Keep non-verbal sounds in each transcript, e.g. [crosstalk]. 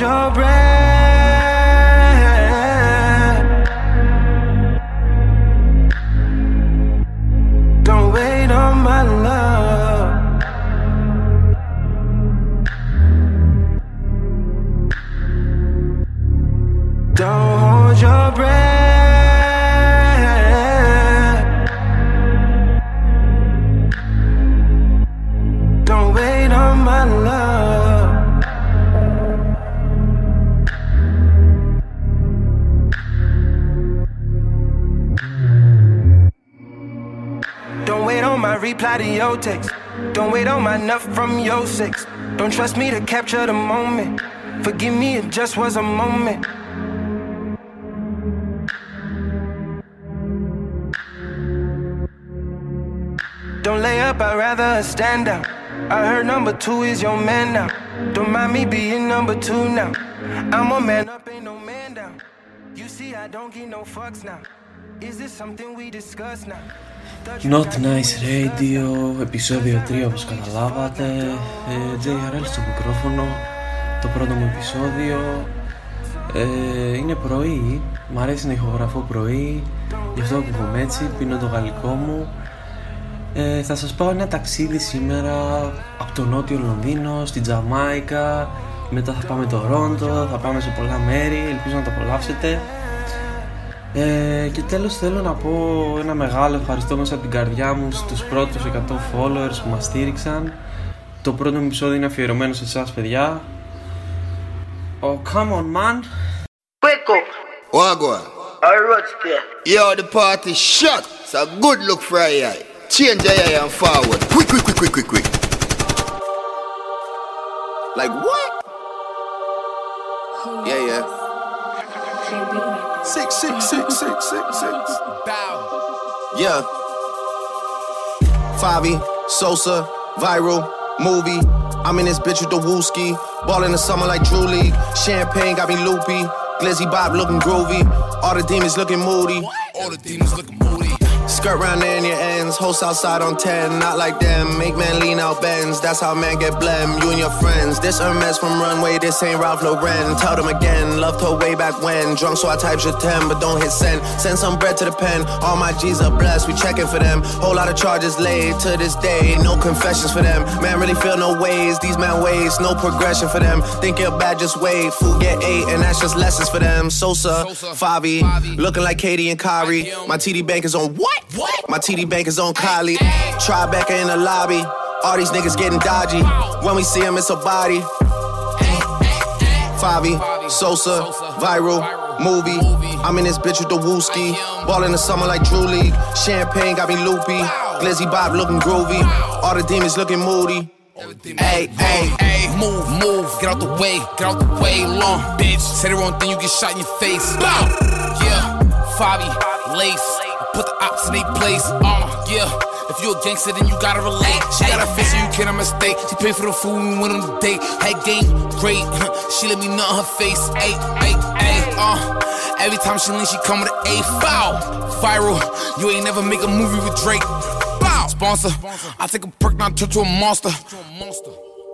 your breath. To your text. Don't wait on my nut from your sex. Don't trust me to capture the moment. Forgive me, it just was a moment. Don't lay up, I'd rather stand out. I heard number two is your man now. Don't mind me being number two now. I'm a man up, ain't no man down. You see, I don't get no fucks now. Is this something we discuss now? Thought you Not got me Nice with Radio, επεισόδιο 3 όπως καταλάβατε. Ε, JRL στο μικρόφωνο, το πρώτο μου επεισόδιο. Ε, Είναι πρωί, μ' αρέσει να ηχογραφώ πρωί Γι' αυτό ακουγόμαι έτσι, πίνω το γαλλικό μου. Ε, Θα σας πάω ένα ταξίδι σήμερα από το νότιο Λονδίνο, στην Τζαμάικα. Μετά θα πάμε το Ρόντο, θα πάμε σε πολλά μέρη, ελπίζω να το απολαύσετε ε, και τέλος θέλω να πω ένα μεγάλο ευχαριστώ μέσα από την καρδιά μου στους πρώτους 100 followers που μας στήριξαν Το πρώτο μου επεισόδιο είναι αφιερωμένο σε εσάς παιδιά Oh come on man Wake up. Wagwan. I roots there. Yo, the party shut. It's a good look for a eye. Change your eye and forward. Quick, quick, quick, quick, quick, quick. Like what? Yeah, yeah. Six, six, six, six, six, six. Bow. Yeah. Favi, Sosa, viral, movie. I'm in this bitch with the wooski. Ball in the summer like Drew League. Champagne got me loopy. Glizzy Bob looking groovy. All the demons looking moody. All the demons looking moody. Skirt round in your ends. Host outside on 10. Not like them. Make man lean out bends. That's how man get blem. You and your friends. This Hermes from Runway. This ain't Ralph Lauren. Tell them again. Loved her way back when. Drunk so I type shit 10. But don't hit send. Send some bread to the pen. All my G's are blessed. We checking for them. Whole lot of charges laid to this day. No confessions for them. Man really feel no ways. These man ways. No progression for them. Think you're bad, just wait. Food get eight. And that's just lessons for them. Sosa, Favi. Looking like Katie and Kyrie. My TD bank is on what? What? My TD bank is on Kylie. Tribeca in the lobby. All these niggas getting dodgy. When we see them, it's a body. Favi, Sosa, viral, movie. I'm in this bitch with the wooski. Ball in the summer like Drew League. Champagne got me loopy. Glizzy Bob looking groovy. All the demons looking moody. Hey, hey, hey, move, move, get out the way, get out the way, long bitch. Say the wrong thing, you get shot in your face. Yeah, Fabi, lace, put the ops in their place. Uh, yeah. If you a gangster, then you gotta relate. She got a face, so you can't mistake. She paid for the food and we went on the date. Had game, great. she let me on her face. Ay, ay, ay, uh. Every time she lean, she come with an A foul. Viral, you ain't never make a movie with Drake. Bow. Sponsor, I take a perk, now turn to a monster.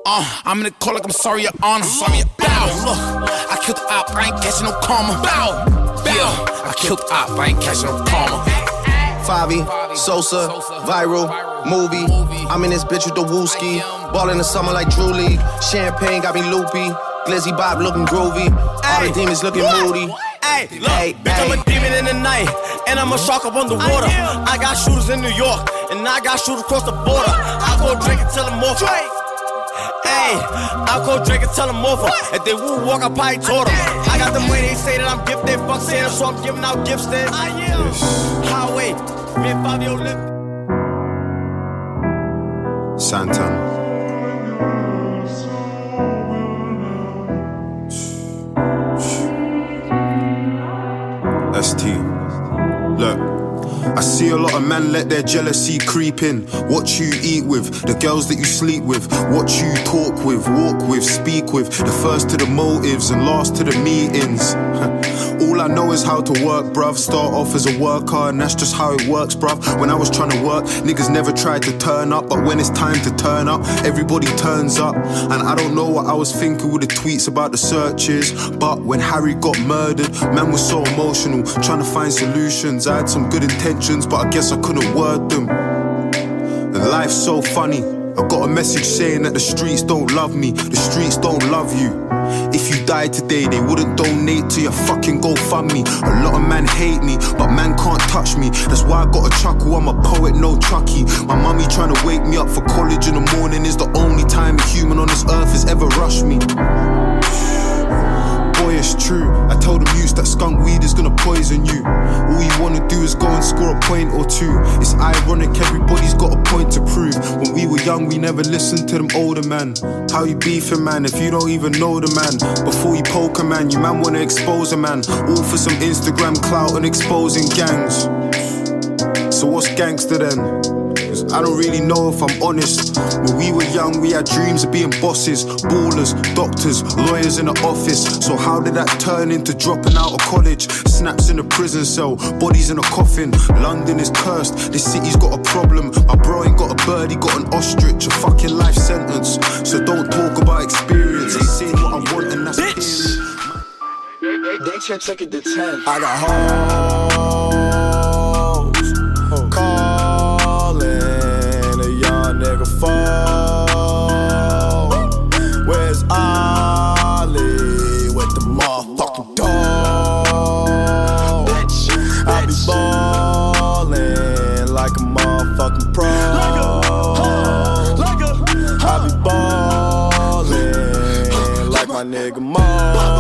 Uh, I'm in the call like I'm sorry, your honor. Sorry, your bow. Look, I killed the op, I ain't catching no karma. Bow. Yeah, I killed the op, I ain't catching no karma. Favi, Sosa, viral, movie. I'm in this bitch with the wooski. Ball in the summer like Drew League. Champagne got me loopy. Glizzy Bob looking groovy. All the demons looking moody. Hey, look, bitch, I'm a demon in the night, and I'm a shark up on the water. I got shooters in New York, and I got shooters across the border. I go drink tell them more. Hey, I call Drake and tell him over. If they woo walk, I probably taught them. I got the money, they say that I'm gifted. Fuck Santa, so I'm giving out gifts then. Highway, me and Fabio live. Santana. ST. Look, I see a lot of men let their jealousy creep in. What you eat with, the girls that you sleep with, what you talk with, walk with, speak with. The first to the motives and last to the meetings. [laughs] All I know is how to work, bruv. Start off as a worker, and that's just how it works, bruv. When I was trying to work, niggas never tried to turn up, but when it's time to turn up, everybody turns up. And I don't know what I was thinking with the tweets about the searches, but when Harry got murdered, man was so emotional, trying to find solutions. I had some good intentions, but I guess I couldn't word them. And life's so funny. I got a message saying that the streets don't love me, the streets don't love you. If you died today, they wouldn't donate to your fucking GoFundMe. A lot of men hate me, but man can't touch me. That's why I got a chuckle, I'm a poet, no Chucky. My mummy trying to wake me up for college in the morning is the only time a human on this earth has ever rushed me it's true. I told them youths that skunk weed is gonna poison you. All you wanna do is go and score a point or two. It's ironic, everybody's got a point to prove. When we were young, we never listened to them older man. How you beefing, man, if you don't even know the man? Before you poke a man, you man wanna expose a man. All for some Instagram clout and exposing gangs. So what's gangster then? Cause I don't really know if I'm honest. When we were young, we had dreams of being bosses, ballers, doctors, lawyers in the office. So how did that turn into dropping out of college? Snaps in a prison cell, bodies in a coffin. London is cursed, this city's got a problem. My bro ain't got a bird, he got an ostrich, a fucking life sentence. So don't talk about experience, ain't saying what I want and that's Bitch. They, they check, check it to 10. I got hoes. Nigga fall. Where's Ollie with the motherfucking dog? I be ballin' like a motherfucking pro. I be ballin' like my nigga Mo.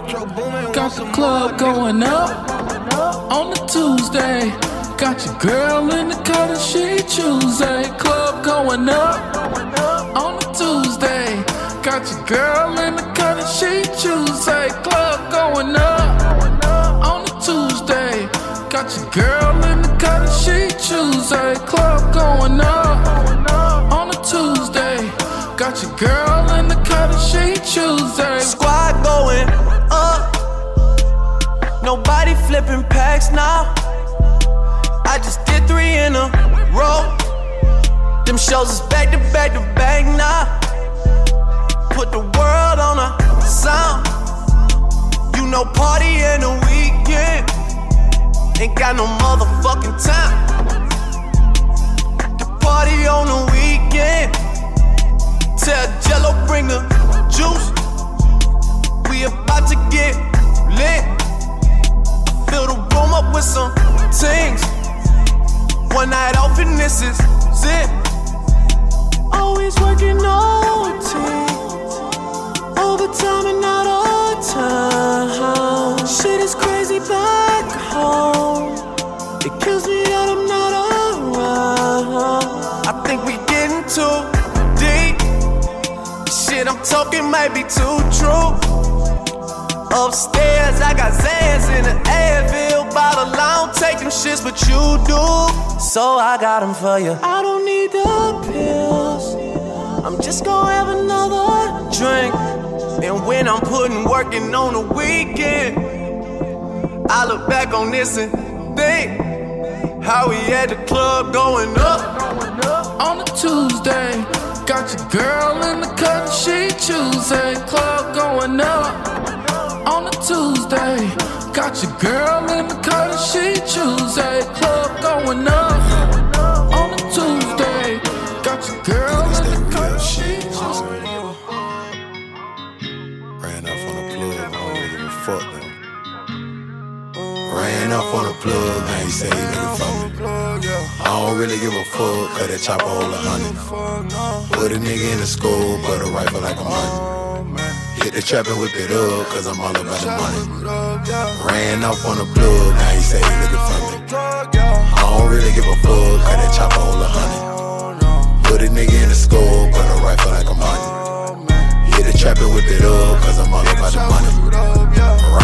Got the club going up on the Tuesday. Got your girl in the cut and she Tuesday. Club going up on the Tuesday. Got your girl in the cut and she Tuesday. Club going up on the Tuesday. Got your girl in the cut and she Tuesday. Club going up on a Tuesday. Got your girl in the cut and she Tuesday. Squad going up. Nobody flipping packs now. I just did three in a row. Them shows is back to back to back now. Put the world on a sound. You know, party in the weekend. Ain't got no motherfucking time. The party on the weekend. Tell Jello bring the juice. Too true. Upstairs, I got Zans in the Advil bottle. I don't take them shits, but you do. So I got them for you. I don't need the pills. I'm just gonna have another drink. And when I'm putting working on the weekend, I look back on this and think how we at the club going up. On a Tuesday, got your girl in the cut, Tuesday, club going up on a Tuesday. Got your girl in the cut and she Tuesday. Club going up on a Tuesday. Got your girl in the cut and she Tuesday. Ran off on the plug, I don't give a fuck though. Ran off on the plug, now he say he nigga fuck me. I don't really give a fuck, cause that chopper hold a hundred. Put a nigga in the school, put a rifle like a money. Hit the trap and whip it up, cause I'm all about the money. Ran off on the plug, now he say he looking for me. I don't really give a fuck, cause that chopper hold a honey. Put a nigga in the skull, put a rifle like a money. Hit the trap and whip it up, cause I'm all about the money.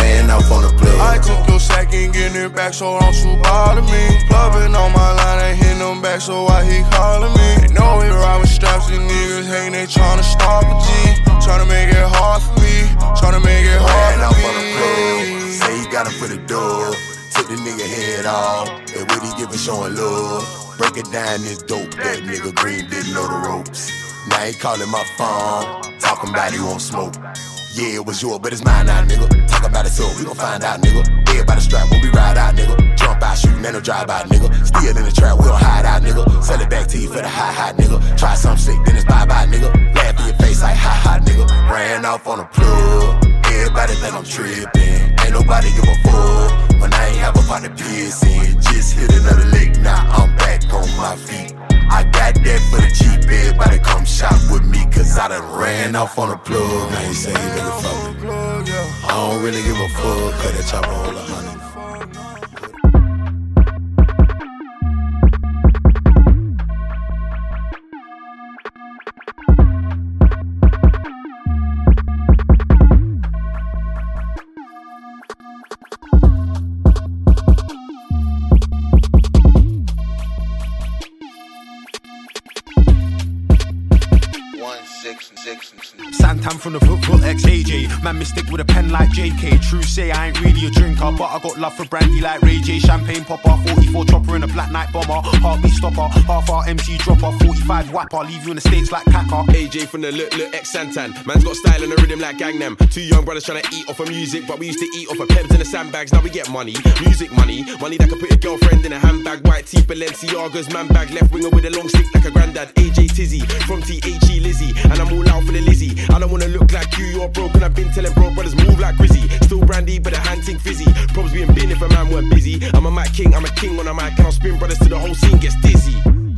Ran off on the plug. I took your sack and getting it back, so don't you bother me. Clubbing on my line, I hit them back, so why he calling me? They know he ride with straps, these niggas hating, they tryna stop a G. Tryna make it hard for me. Tryna make it hard Ran for off on the plug. Say he got him for the dub. Took the nigga head off. And what he giving showing love. Break it down this dope. That nigga green didn't know the ropes. Now he calling my phone. Talking about he won't smoke. Yeah, it was yours, but it's mine now, nigga. Talk about it so we gon' find out, nigga. Everybody strap when we ride out, nigga. Jump out, shoot, man, no drive out, nigga. Still in the trap, we don't hide out, nigga. Sell it back to you for the high, high, nigga. Try some sick, then it's bye bye, nigga. Laugh in your face like ha ha, nigga. Ran off on the plug. Everybody think I'm trippin'. Ain't nobody give a fuck. When I ain't have a pot in. Just hit another lick, now I'm back on my feet. I got that for the cheap, everybody come shop with me, cause I done ran off on the plug. Now you say you looking for me. I don't really give a fuck, cause that chopper hold a honey. From the AJ. Man, mystic with a pen like JK. True say I ain't really a drinker, but I got love for brandy like Ray J. Champagne popper, 44 chopper in a black night bomber. Heartbeat stopper, half our MC dropper, 45 whapper. Leave you in the states like Kaka. AJ from the look, look, ex Santan. Man's got style and a rhythm like Gangnam. Two young brothers trying to eat off of music, but we used to eat off of pebs in the sandbags. Now we get money, music money, money that can put your girlfriend in a handbag. White tee, Balenciagas, man bag, left winger with a long stick like a granddad. AJ Tizzy from THE Lizzie, and I'm all out for the Lizzie. I don't wanna look like you, you're broken. I've been telling bro brothers move like Grizzy. Still brandy, but a hand ting fizzy. Probs being bin if a man weren't busy. I'm a mic king, I'm a king on a mic, and I'll spin brothers till the whole scene gets dizzy.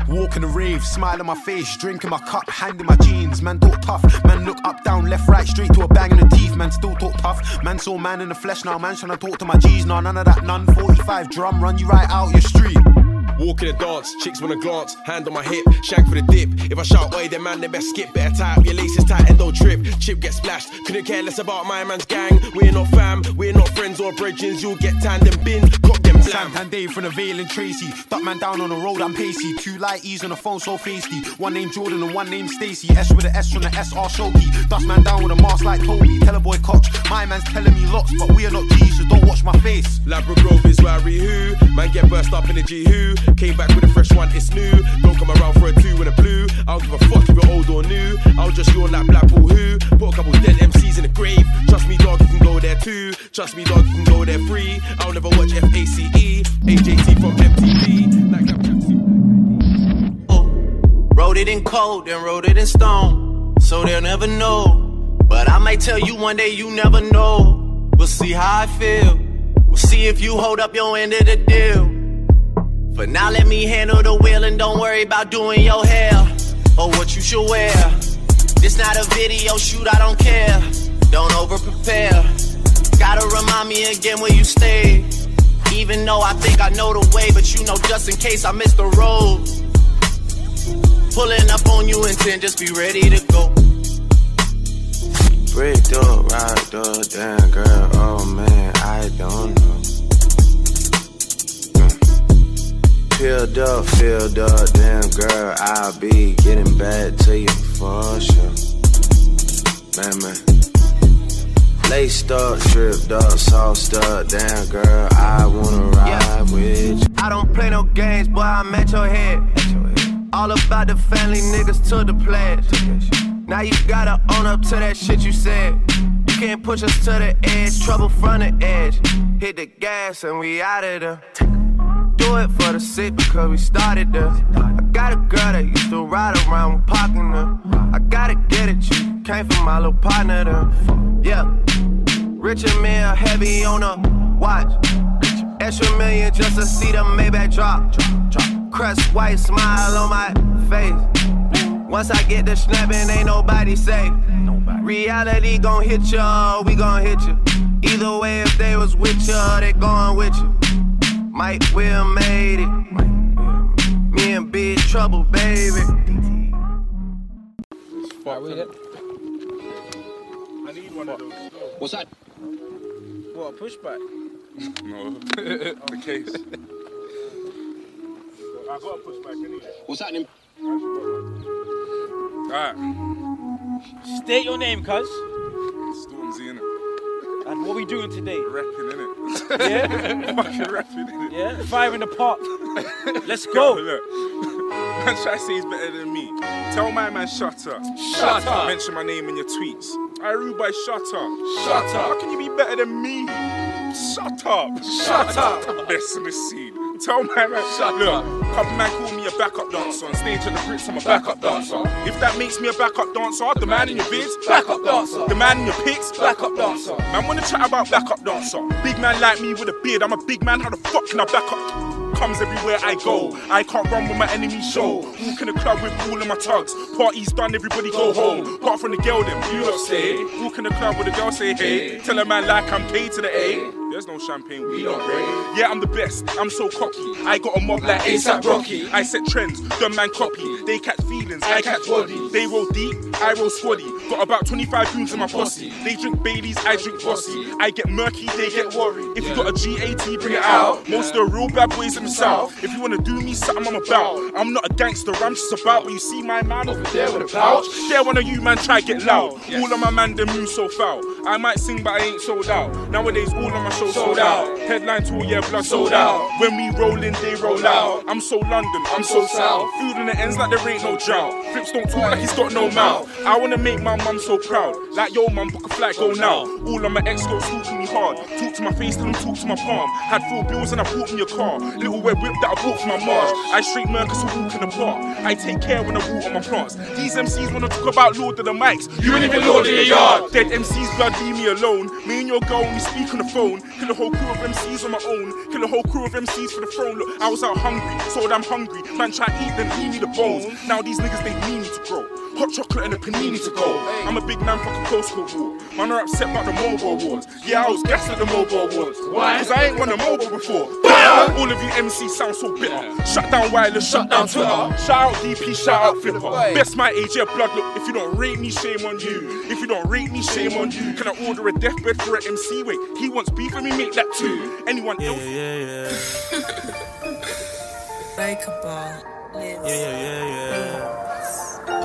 Walking the rave, smile on my face, drinking my cup, hand in my jeans. Man talk tough, man look up, down, left, right, straight to a bang in the teeth. Man still talk tough, man saw man in the flesh now. Man trying to talk to my G's, nah, none of that, none. 45 drum, run you right out your street. Walk in the dance, chicks wanna glance, hand on my hip, shank for the dip. If I shout, oi, then man, they best skip. Better tie up your laces tight and don't trip. Chip get splashed, couldn't care less about my man's gang. We're not fam, we're not friends or bridges. You'll get tanned and bin, cock them blam. Santan Dave from the Vale and Tracy. Duck man down on the road, I'm pacey. Two light E's on the phone, so feisty. One name Jordan and one name Stacy. S with the S from the SR Shoki. Dust man down with a mask like Toby. Tell a boy Koch. My man's telling me lots, but we are not G's, so don't watch my face. Labra Grove is where I re-who. Man get burst up in the G who. Came back with a fresh one, it's new. Don't come around for a two and a blue. I don't give a fuck if you're old or new. I'll just yawn like Blackpool who. Put a couple dead MCs in the grave. Trust me, dog, you can go there too. Trust me, dog, you can go there free. I'll never watch FACE. AJT from MTV. Like oh, Wrote it in code and wrote it in stone, so they'll never know. But I might tell you one day, you never know. We'll see how I feel. We'll see if you hold up your end of the deal. For now, let me handle the wheel and don't worry about doing your hair or what you should wear. This not a video shoot, I don't care. don't over prepare. Gotta remind me again where you stay. Even though I think I know the way, but you know just in case I miss the road. Pulling up on you and 10, just be ready to go. Bricked up, ride up, damn girl, oh man, I don't know. Filled up, filled up, damn girl, I'll be getting back to you for sure. Man, man. Laced up, stripped up, sauced up, damn girl, I wanna ride with you. I don't play no games, boy, I'm at your head. All about the family niggas to the pledge. Now you gotta own up to that shit you said. You can't push us to the edge, trouble from the edge. Hit the gas and we out of there. Do it for the sick because we started there. I got a girl that used to ride around with parking her. I gotta get it, you came from my little partner there. Yeah, Richard Mille heavy on a watch. Extra million just to see the Maybach drop. Crust white smile on my face. Once I get the snapping, ain't nobody safe. Reality gon' hit ya, we gon' hit ya. Either way, if they was with ya, they going with you. Mike Will made it. Me and Big Trouble, baby. Fuck, read it. I need one of those. What's that? What, a pushback? [laughs] no, the case. I got a pushback anyway. What's happening? Alright. State your name, cuz. And what we doing today? Rapping, innit? Yeah? [laughs] Fucking rapping, innit? Yeah? Fire in the pot. Let's go. Yo, [laughs] look. Man, try to say he's better than me. Tell my man, shut up. Shut up. Mention my name in your tweets. I boy, shut up. Shut up. How can you be better than me? Shut up. Shut up. Best in the scene. Tell my man, Shut look, up. couple man call me a backup dancer. On stage at the Brits, I'm a backup dancer. If that makes me a backup dancer, the man in your vids, backup dancer. The man in your pics, backup dancer. Man, wanna chat about backup dancer. Big man like me with a beard, I'm a big man, how the fuck can I back up? Comes everywhere I go. I can't run with my enemy show. Walk in the club with all of my tugs. Party's done, everybody go home. Apart from the girl, them you lot stay. Walk in the club with the girl, say hey. Tell a man like I'm K to the A. There's no champagne, we don't break. Yeah, I'm the best, I'm so cocky. I got a mob like ASAP Rocky. I set trends, the man copy. They catch feelings, I catch bodies. They roll deep, I roll squaddy. Got about 25 goons in my posse. They drink Baileys, I drink Bossy. I get murky, they get worried. If you got a GAT, bring it out. Most of the real bad boys in the south. If you wanna do me something, I'm about. I'm not a gangster, I'm just about. But you see my man over there with a pouch. There one of you man try get loud. All of my man them move so foul. I might sing, but I ain't sold out. Nowadays, all of my shows sold out. Headline tour, yeah, blood sold out. When we roll in, they roll out. I'm so London, I'm so south. Food in the ends like there ain't no drought. Flips don't talk like he's got no mouth. I wanna make my mum so proud. Like yo, mum, book a flight, go now. All of my ex girls talk to me hard. Talk to my face, tell them talk to my palm. Had four bills and I bought me a car. Little red whip that I bought for my Marge. I straight Mercus who walk in the park. I take care when I water my plants. These MCs wanna talk about Lord of the Mics. You ain't even Lord of your yard. Dead MCs, blood, leave me alone. Me and your girl, only speak on the phone. Kill a whole crew of MCs on my own. Kill a whole crew of MCs for the throne. Look, I was out hungry, so damn hungry. Man, try eat them, leave me the bones. Now these niggas, they need me to grow. Hot chocolate and a panini to go. I'm a big man, fuck a postcode war. Man are upset about the mobile wars. Yeah, I was gassed at the mobile wars. Why? Cause I ain't won a mobile before. Bam! All of you MCs sound so bitter. Shut down wireless, shut down Twitter. Shout out DP, shout out Flipper. Best my age, yeah, blood. Look, if you don't rate me, shame on you. If you don't rate me, shame on you. Can I order a deathbed for an MC? Wait, he wants beef, let me make that too. Anyone else? [laughs] Yeah, yeah, yeah, yeah.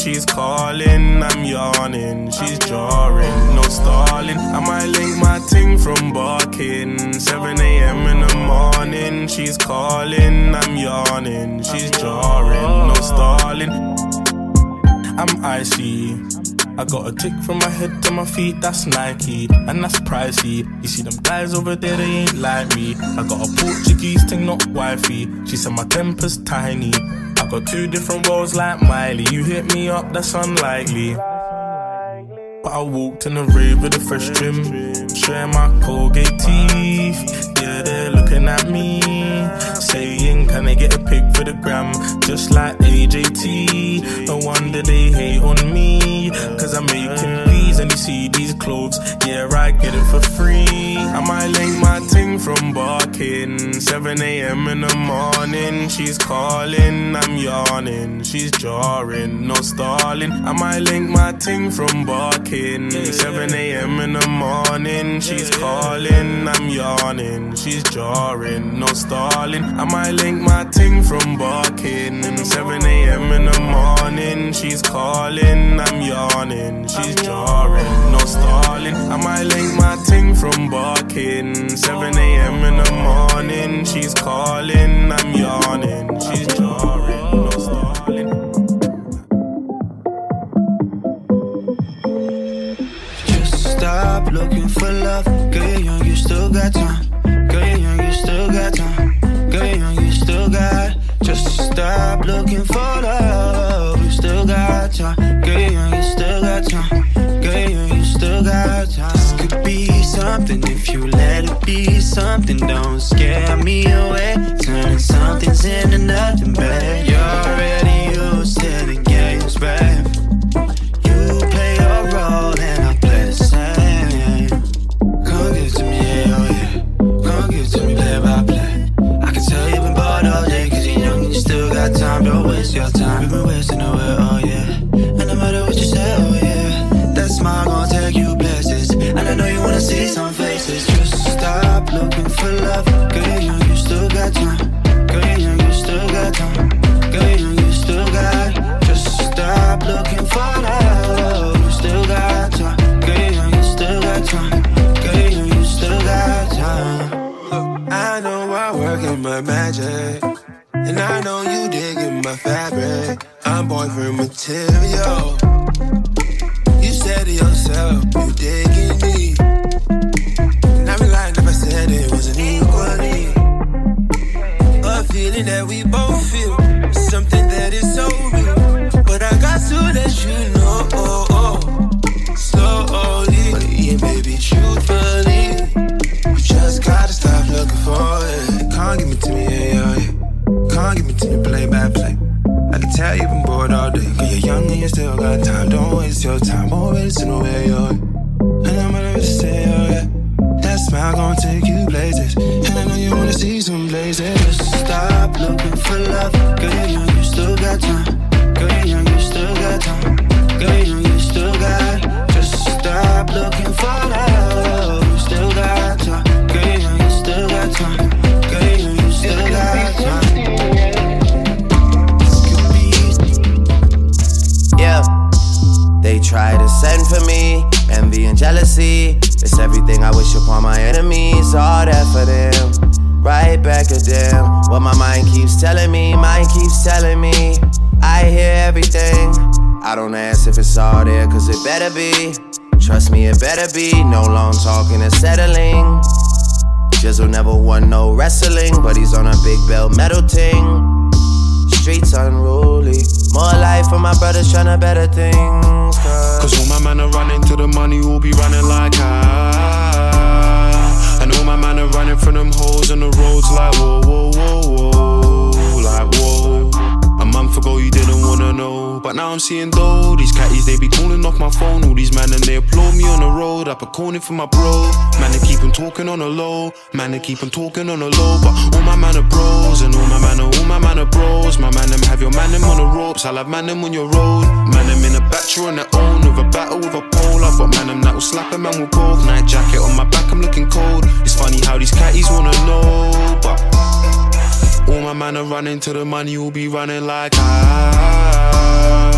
she's calling, I'm yawning, she's jarring, no stalling. I might link my ting from barking. 7 a.m. in the morning, she's calling, I'm yawning, she's jarring, no stalling. I'm icy. I got a tick from my head to my feet, that's Nike, and that's pricey. You see them guys over there, they ain't like me. I got a Portuguese thing, not wifey. She said my temper's tiny. Got two different roles like Miley. You hit me up, that's unlikely. But I walked in the rave with a fresh trim, showing my Colgate teeth. Yeah, they're looking at me, saying, Can I get a pic for the gram? Just like AJT. No wonder they hate on me, cause I'm making and you see these clothes. Yeah, I get it for free. I might link my ting from barking. 7 a.m. in the morning, she's calling, I'm yawning. She's jarring, no stalling. I might link my ting from barking. 7 a.m. in the morning, she's calling, I'm yawning. She's jarring, no stalling. I might link my ting from barking. 7 a.m. in the morning, she's calling, I'm yawning. She's jarring, no stalling. I might link my ting from barking. 7 a.m. in the morning, she's calling, I'm yawning. She's jarring, no stalling. Just stop looking for love. Girl, young, you still got time. Girl, young, you still got time. Girl, young, you still got. Just stop looking for love. You still got time. Girl, young, you still got time. You still got time. This could be something if you let it be something. Don't scare me away. Turning something's into nothing, babe. You're enemies. All that for them, right back at them. What my mind keeps telling me, mind keeps telling me. I hear everything. I don't ask if it's all there, cause it better be. Trust me, it better be. No long talking and settling. Jizzle never won no wrestling, but he's on a big belt metal ting. Streets unruly. More life for my brothers trying to better things. Cause all my man are running to the money, we'll be running like I. running from them holes on the roads like whoa, whoa, whoa, whoa. Like whoa. A month ago you didn't wanna know, but now I'm seeing though. These catties they be calling off my phone, all these man and they applaud me on the road. Up a corner for my bro. Man, they keep on talking on the low. Man, they keep on talking on the low, but all my man are bros and all my man are all my man are bros. My man them have your man them on the ropes. I'll have man them on your road. Man them in a battery on their own with a battle with a pole. I've got man them that will slap a man with both. Night jacket on my back, I'm looking cold. It's funny how these catties wanna know, but. All my man are running to the money, will be running like I.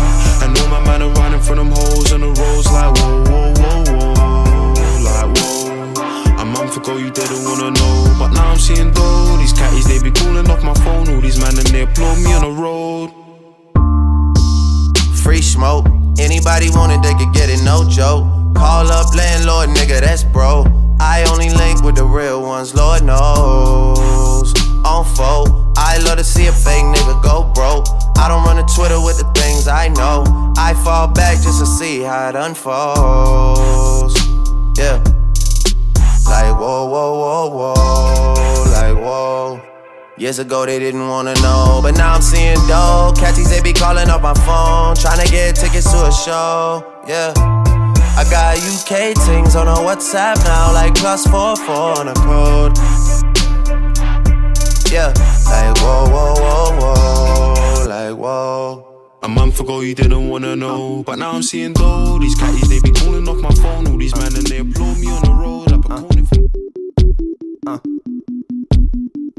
And all my man are running from them holes on the roads like whoa, whoa, whoa, whoa, like whoa. A month ago you didn't wanna know, but now I'm seeing though these catties they be calling off my phone. All these man and they applaud me on the road. Free smoke, Anybody want it, they could get it, no joke. Call up landlord, nigga, that's bro. I only link with the real ones, Lord knows. On foe, I love to see a fake nigga go broke. I don't run to Twitter with the things I know. I fall back just to see how it unfolds. Yeah. Like, whoa, whoa, whoa, whoa. Years ago they didn't wanna know, but now I'm seeing dope. Catchies, they be calling up my phone, trying to get tickets to a show. Yeah. I got UK things on a WhatsApp now, like plus four four on a code. Yeah, like whoa, whoa, whoa, whoa, like whoa. A month ago you didn't wanna know, but now I'm seeing though these catties they be calling off my phone, all these men and they applaud me on the road. I've been calling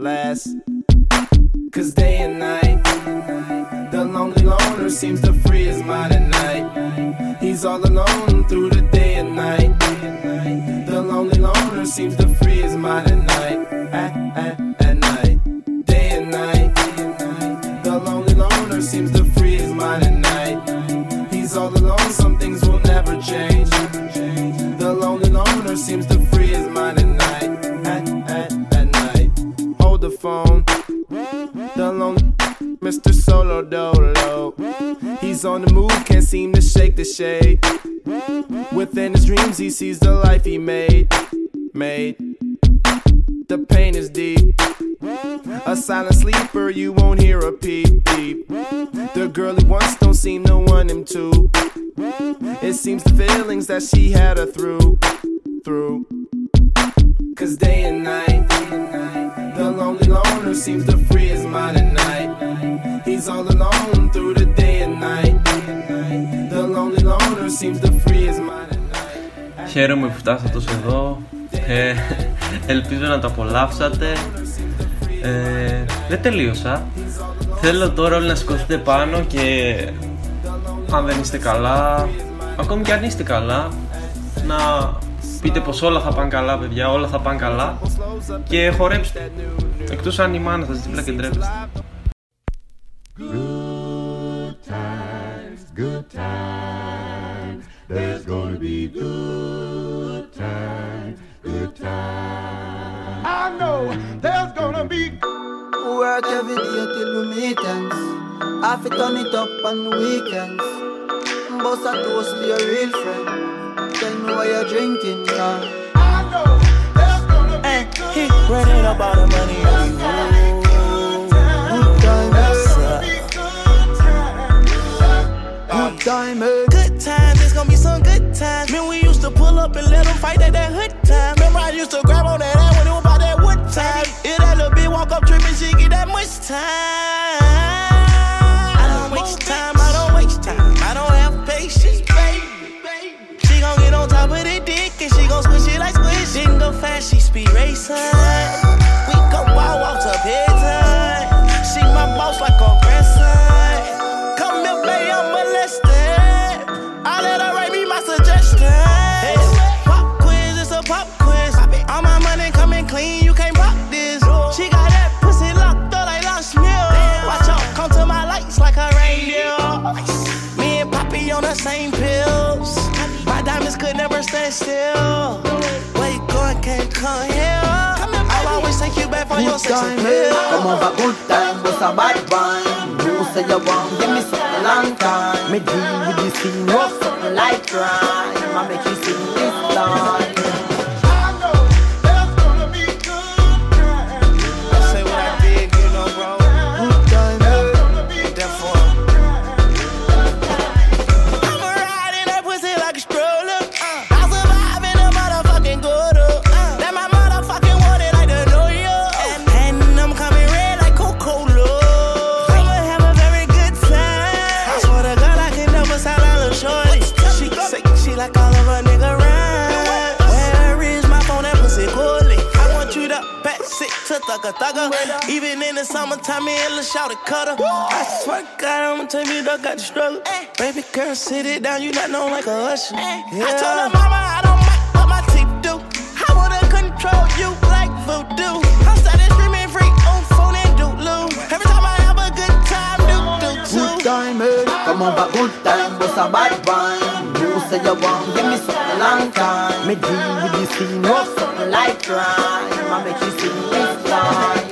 last. Cause day and night, the lonely loner seems to free his mind at night. He's all alone through the day and night. The lonely loner seems to free his mind at night. He's on the move, can't seem to shake the shade. Within his dreams, he sees the life he made. Made. The pain is deep. A silent sleeper, you won't hear a peep peep. The girl he wants don't seem to want him to. It seems the feelings that she had her through, through. Cause day and night, the lonely loner seems to free his mind at night. He's all alone through the day and night. The lonely loner seems to free his mind at night. Χαίρομαι που φτάσατε τόσο εδώ. Ε, ελπίζω να το απολαύσατε. Ε, δεν τελείωσα. Θέλω τώρα όλοι να σηκωθείτε πάνω και αν δεν είστε καλά, ακόμη και αν είστε καλά, να πείτε πως όλα θα πάνε καλά παιδιά, όλα θα πάνε καλά και χορέψτε. Εκτός αν η μάνα σας δίπλα και ντρέπεστε. Good times, good times. There's gonna be good times, good times. I know there's gonna be Work every day till we meet ends. I fit turn it up on the weekends. Boss a toast to your real friend. Tell me what you're drinking, now. Hey, he running up all the money on you. Good? Good times, it's gonna be some good times. Man, we used to pull up and let them fight at that hood time. Remember, I used to grab on that ass when it was about that wood time. If that little bitch walk up tripping, she get that much time. I don't waste time, I don't waste time. I don't have patience, baby. She gon' get on top of the dick and she gon' squish it like squish. Didn't go fast, she speed racing. We go wild walks to here time. She my boss like a grandson. Come here, baby, I'm molested. I let her write me my suggestions. Pop quiz, it's a pop quiz. All my money coming clean, you can't pop this. She got that pussy locked up like lost meal. Watch out, come to my lights like a reindeer. Me and Poppy on the same diamonds could never stand still. Where you going, can't come here. I'll always take you back for your Good sex eh? appeal. Come over, good time, what's a bad wine? You say you want, give me something long time. Me deal with this thing, rough something like crime. I make you I'ma tell you, dog got the struggle. Baby girl, sit it down, you not known like a usher. Yeah. I told her mama I don't mind what my teeth do. I wanna control you like voodoo. I'm started screaming free on phone and doodloo. Every time I have a good time, do do too. Good time, eh? Come on, but good time, but a bad vine. You say you want, give me something long time. Me deal with this scene, no something like crime. I make you sing this time.